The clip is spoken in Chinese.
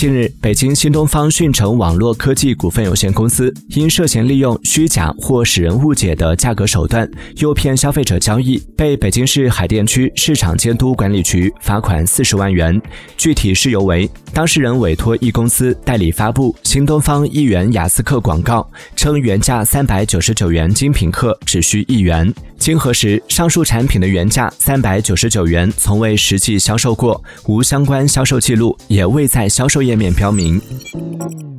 近日，北京新东方讯城网络科技股份有限公司因涉嫌利用虚假或使人误解的价格手段诱骗消费者交易，被北京市海淀区市场监督管理局罚款四十万元。具体事由为，当事人委托一公司代理发布新东方一元雅思课广告，称原价三百九十九元精品课只需一元。经核实，上述产品的原价三百九十九元从未实际销售过，无相关销售记录，也未在销售页面飘明。